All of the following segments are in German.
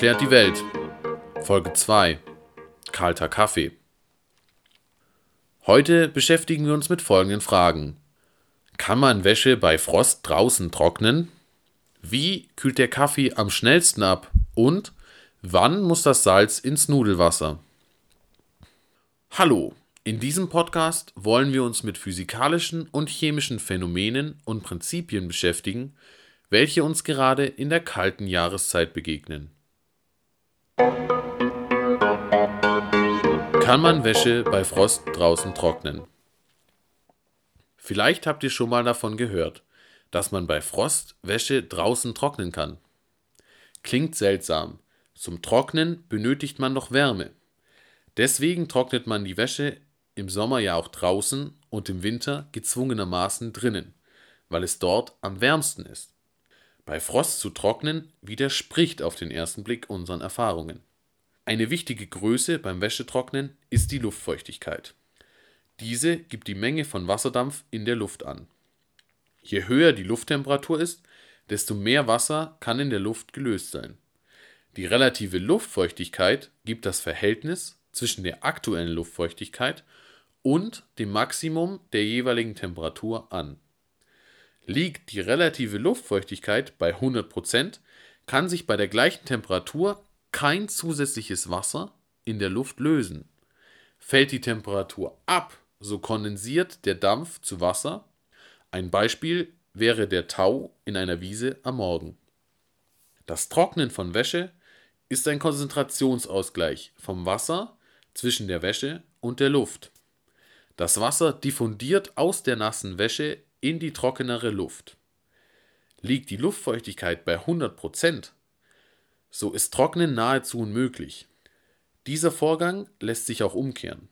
erklärt die Welt. Folge 2. Kalter Kaffee. Heute beschäftigen wir uns mit folgenden Fragen. Kann man Wäsche bei Frost draußen trocknen? Wie kühlt der Kaffee am schnellsten ab? Und wann muss das Salz ins Nudelwasser? Hallo, in diesem Podcast wollen wir uns mit physikalischen und chemischen Phänomenen und Prinzipien beschäftigen, welche uns gerade in der kalten Jahreszeit begegnen. Kann man Wäsche bei Frost draußen trocknen? Vielleicht habt ihr schon mal davon gehört, dass man bei Frost Wäsche draußen trocknen kann. Klingt seltsam. Zum Trocknen benötigt man noch Wärme. Deswegen trocknet man die Wäsche im Sommer ja auch draußen und im Winter gezwungenermaßen drinnen, weil es dort am wärmsten ist. Bei Frost zu trocknen widerspricht auf den ersten Blick unseren Erfahrungen. Eine wichtige Größe beim Wäschetrocknen ist die Luftfeuchtigkeit. Diese gibt die Menge von Wasserdampf in der Luft an. Je höher die Lufttemperatur ist, desto mehr Wasser kann in der Luft gelöst sein. Die relative Luftfeuchtigkeit gibt das Verhältnis zwischen der aktuellen Luftfeuchtigkeit und dem Maximum der jeweiligen Temperatur an. Liegt die relative Luftfeuchtigkeit bei 100%, kann sich bei der gleichen Temperatur kein zusätzliches Wasser in der Luft lösen. Fällt die Temperatur ab, so kondensiert der Dampf zu Wasser. Ein Beispiel wäre der Tau in einer Wiese am Morgen. Das Trocknen von Wäsche ist ein Konzentrationsausgleich vom Wasser zwischen der Wäsche und der Luft. Das Wasser diffundiert aus der nassen Wäsche in die trockenere Luft. Liegt die Luftfeuchtigkeit bei 100%, so ist Trocknen nahezu unmöglich. Dieser Vorgang lässt sich auch umkehren.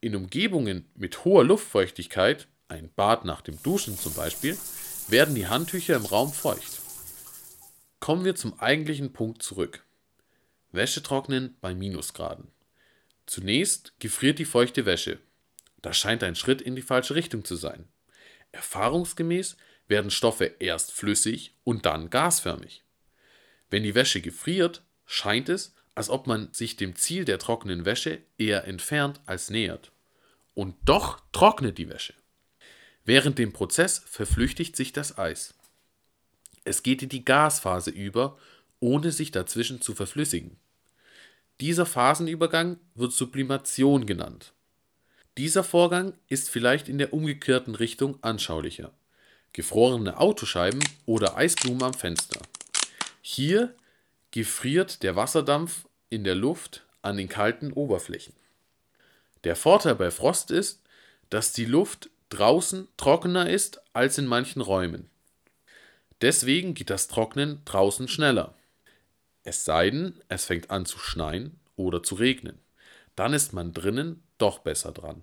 In Umgebungen mit hoher Luftfeuchtigkeit, ein Bad nach dem Duschen zum Beispiel, werden die Handtücher im Raum feucht. Kommen wir zum eigentlichen Punkt zurück. Wäsche trocknen bei Minusgraden. Zunächst gefriert die feuchte Wäsche. Das scheint ein Schritt in die falsche Richtung zu sein. Erfahrungsgemäß werden Stoffe erst flüssig und dann gasförmig. Wenn die Wäsche gefriert, scheint es, als ob man sich dem Ziel der trockenen Wäsche eher entfernt als nähert. Und doch trocknet die Wäsche. Während dem Prozess verflüchtigt sich das Eis. Es geht in die Gasphase über, ohne sich dazwischen zu verflüssigen. Dieser Phasenübergang wird Sublimation genannt. Dieser Vorgang ist vielleicht in der umgekehrten Richtung anschaulicher. Gefrorene Autoscheiben oder Eisblumen am Fenster. Hier gefriert der Wasserdampf in der Luft an den kalten Oberflächen. Der Vorteil bei Frost ist, dass die Luft draußen trockener ist als in manchen Räumen. Deswegen geht das Trocknen draußen schneller. Es sei denn, es fängt an zu schneien oder zu regnen. Dann ist man drinnen doch besser dran.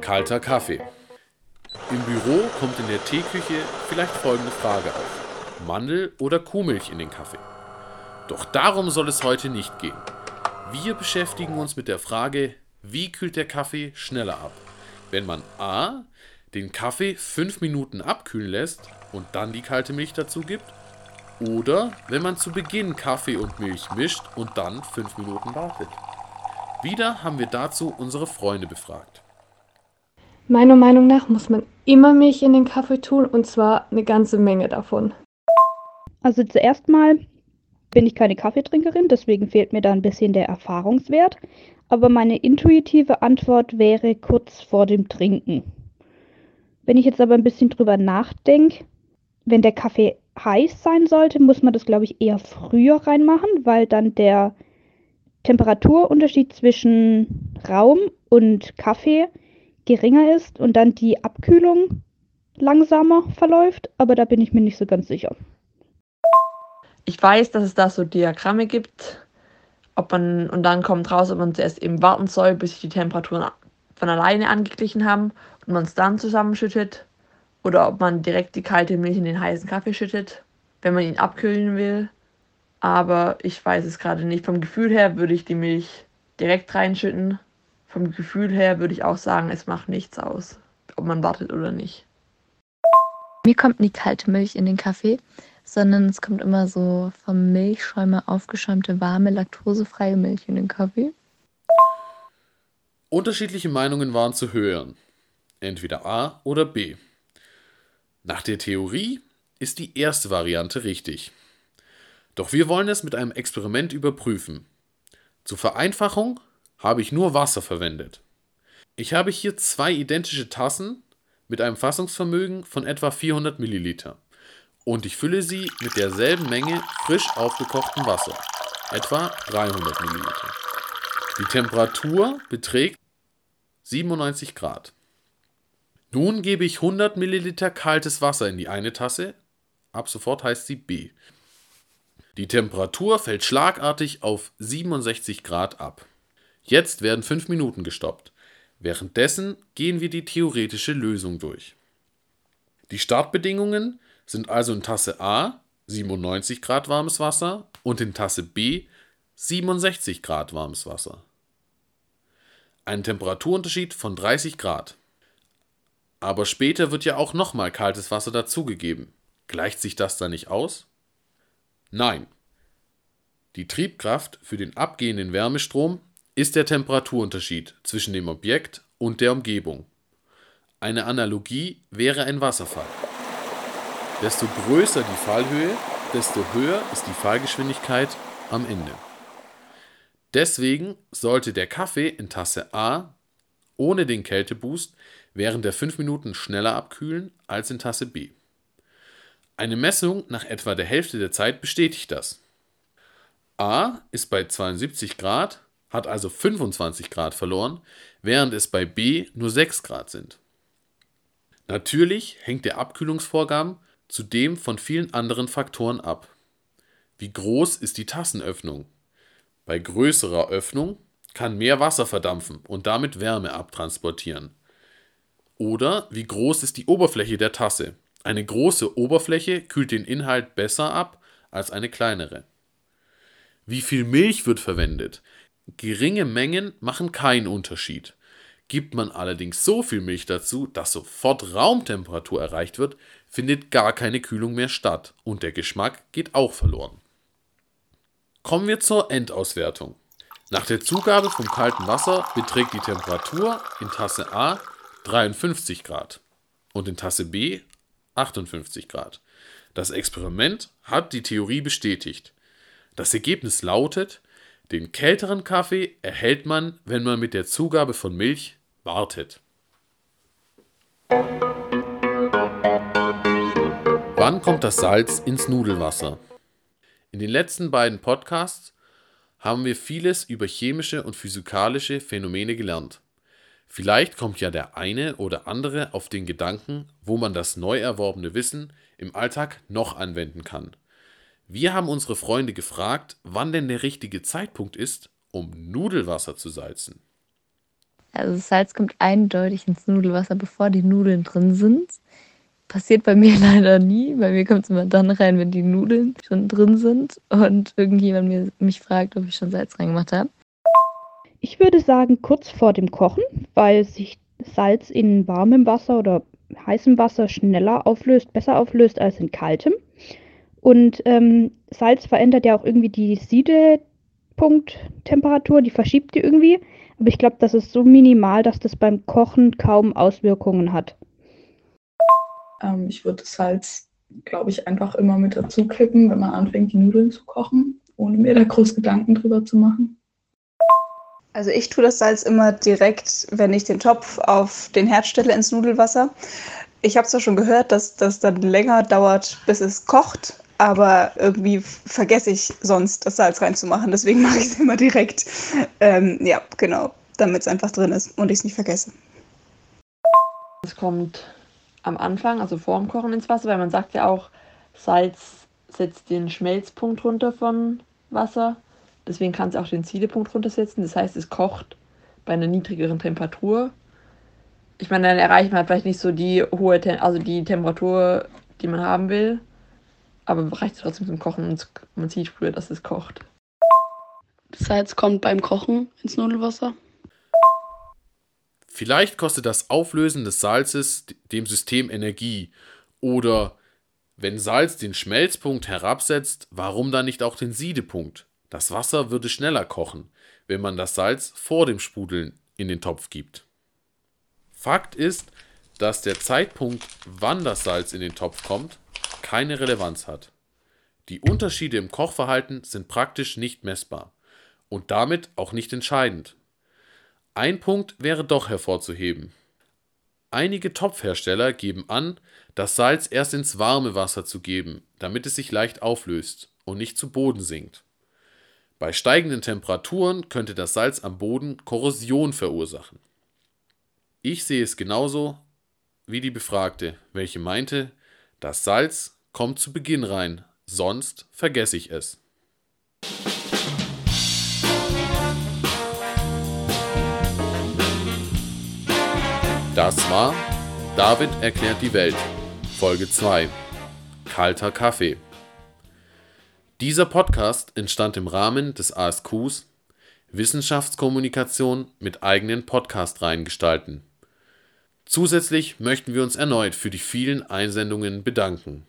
Kalter Kaffee. Im Büro kommt in der Teeküche vielleicht folgende Frage auf. Mandel oder Kuhmilch in den Kaffee? Doch darum soll es heute nicht gehen. Wir beschäftigen uns mit der Frage, wie kühlt der Kaffee schneller ab? Wenn man a. den Kaffee 5 Minuten abkühlen lässt und dann die kalte Milch dazu gibt oder wenn man zu Beginn Kaffee und Milch mischt und dann 5 Minuten wartet. Wieder haben wir dazu unsere Freunde befragt. Meiner Meinung nach muss man immer Milch in den Kaffee tun und zwar eine ganze Menge davon. Also zuerst mal bin ich keine Kaffeetrinkerin, deswegen fehlt mir da ein bisschen der Erfahrungswert. Aber meine intuitive Antwort wäre kurz vor dem Trinken. Wenn ich jetzt aber ein bisschen drüber nachdenke, wenn der Kaffee heiß sein sollte, muss man das, glaube ich, eher früher reinmachen, weil dann der Temperaturunterschied zwischen Raum und Kaffee geringer ist und dann die Abkühlung langsamer verläuft. Aber da bin ich mir nicht so ganz sicher. Ich weiß, dass es da so Diagramme gibt, ob man und dann kommt raus, ob man zuerst eben warten soll, bis sich die Temperaturen von alleine angeglichen haben und man es dann zusammenschüttet oder ob man direkt die kalte Milch in den heißen Kaffee schüttet, wenn man ihn abkühlen will. Aber ich weiß es gerade nicht. Vom Gefühl her würde ich die Milch direkt reinschütten. Vom Gefühl her würde ich auch sagen, es macht nichts aus, ob man wartet oder nicht. Mir kommt nie kalte Milch in den Kaffee, sondern es kommt immer so vom Milchschäumer aufgeschäumte, warme, laktosefreie Milch in den Kaffee. Unterschiedliche Meinungen waren zu hören. Entweder A oder B. Nach der Theorie ist die erste Variante richtig. Doch wir wollen es mit einem Experiment überprüfen. Zur Vereinfachung habe ich nur Wasser verwendet. Ich habe hier zwei identische Tassen mit einem Fassungsvermögen von etwa 400 Milliliter und ich fülle sie mit derselben Menge frisch aufgekochtem Wasser, etwa 300 Milliliter. Die Temperatur beträgt 97 Grad. Nun gebe ich 100 Milliliter kaltes Wasser in die eine Tasse, ab sofort heißt sie B. Die Temperatur fällt schlagartig auf 67 Grad ab. Jetzt werden 5 Minuten gestoppt. Währenddessen gehen wir die theoretische Lösung durch. Die Startbedingungen sind also in Tasse A 97 Grad warmes Wasser und in Tasse B 67 Grad warmes Wasser. Ein Temperaturunterschied von 30 Grad. Aber später wird ja auch nochmal kaltes Wasser dazugegeben. Gleicht sich das dann nicht aus? Nein. Die Triebkraft für den abgehenden Wärmestrom ist der Temperaturunterschied zwischen dem Objekt und der Umgebung. Eine Analogie wäre ein Wasserfall. Desto größer die Fallhöhe, desto höher ist die Fallgeschwindigkeit am Ende. Deswegen sollte der Kaffee in Tasse A ohne den Kälteboost während der 5 Minuten schneller abkühlen als in Tasse B. Eine Messung nach etwa der Hälfte der Zeit bestätigt das. A ist bei 72 Grad hat also 25 Grad verloren, während es bei B nur 6 Grad sind. Natürlich hängt der Abkühlungsvorgang zudem von vielen anderen Faktoren ab. Wie groß ist die Tassenöffnung? Bei größerer Öffnung kann mehr Wasser verdampfen und damit Wärme abtransportieren. Oder wie groß ist die Oberfläche der Tasse? Eine große Oberfläche kühlt den Inhalt besser ab als eine kleinere. Wie viel Milch wird verwendet? Geringe Mengen machen keinen Unterschied. Gibt man allerdings so viel Milch dazu, dass sofort Raumtemperatur erreicht wird, findet gar keine Kühlung mehr statt und der Geschmack geht auch verloren. Kommen wir zur Endauswertung. Nach der Zugabe vom kalten Wasser beträgt die Temperatur in Tasse A 53 Grad und in Tasse B 58 Grad. Das Experiment hat die Theorie bestätigt. Das Ergebnis lautet, den kälteren Kaffee erhält man, wenn man mit der Zugabe von Milch wartet. Wann kommt das Salz ins Nudelwasser? In den letzten beiden Podcasts haben wir vieles über chemische und physikalische Phänomene gelernt. Vielleicht kommt ja der eine oder andere auf den Gedanken, wo man das neu erworbene Wissen im Alltag noch anwenden kann. Wir haben unsere Freunde gefragt, wann denn der richtige Zeitpunkt ist, um Nudelwasser zu salzen. Also Salz kommt eindeutig ins Nudelwasser, bevor die Nudeln drin sind. Passiert bei mir leider nie. Bei mir kommt es immer dann rein, wenn die Nudeln schon drin sind und irgendjemand mir, mich fragt, ob ich schon Salz reingemacht habe. Ich würde sagen kurz vor dem Kochen, weil sich Salz in warmem Wasser oder heißem Wasser schneller auflöst, besser auflöst als in kaltem. Und ähm, Salz verändert ja auch irgendwie die Siedepunkttemperatur, die verschiebt die irgendwie. Aber ich glaube, das ist so minimal, dass das beim Kochen kaum Auswirkungen hat. Ähm, ich würde das Salz, glaube ich, einfach immer mit dazu kippen, wenn man anfängt, die Nudeln zu kochen, ohne mir da groß Gedanken drüber zu machen. Also ich tue das Salz immer direkt, wenn ich den Topf auf den Herd stelle, ins Nudelwasser. Ich habe zwar schon gehört, dass das dann länger dauert, bis es kocht, aber irgendwie vergesse ich sonst, das Salz reinzumachen. Deswegen mache ich es immer direkt. Ähm, ja, genau, damit es einfach drin ist und ich es nicht vergesse. Es kommt am Anfang, also vor dem Kochen ins Wasser, weil man sagt ja auch, Salz setzt den Schmelzpunkt runter von Wasser. Deswegen kann es auch den Siedepunkt runtersetzen. Das heißt, es kocht bei einer niedrigeren Temperatur. Ich meine, dann erreicht man halt vielleicht nicht so die hohe, Tem also die Temperatur, die man haben will aber reicht trotzdem zum Kochen und man sieht früher, dass es kocht. Salz kommt beim Kochen ins Nudelwasser. Vielleicht kostet das Auflösen des Salzes dem System Energie Oder wenn Salz den Schmelzpunkt herabsetzt, warum dann nicht auch den Siedepunkt? Das Wasser würde schneller kochen, wenn man das Salz vor dem Sprudeln in den Topf gibt. Fakt ist, dass der Zeitpunkt, wann das Salz in den Topf kommt, keine Relevanz hat. Die Unterschiede im Kochverhalten sind praktisch nicht messbar und damit auch nicht entscheidend. Ein Punkt wäre doch hervorzuheben. Einige Topfhersteller geben an, das Salz erst ins warme Wasser zu geben, damit es sich leicht auflöst und nicht zu Boden sinkt. Bei steigenden Temperaturen könnte das Salz am Boden Korrosion verursachen. Ich sehe es genauso wie die Befragte, welche meinte, das Salz kommt zu Beginn rein, sonst vergesse ich es. Das war David erklärt die Welt, Folge 2. Kalter Kaffee. Dieser Podcast entstand im Rahmen des ASQs Wissenschaftskommunikation mit eigenen Podcast-Reihen gestalten. Zusätzlich möchten wir uns erneut für die vielen Einsendungen bedanken.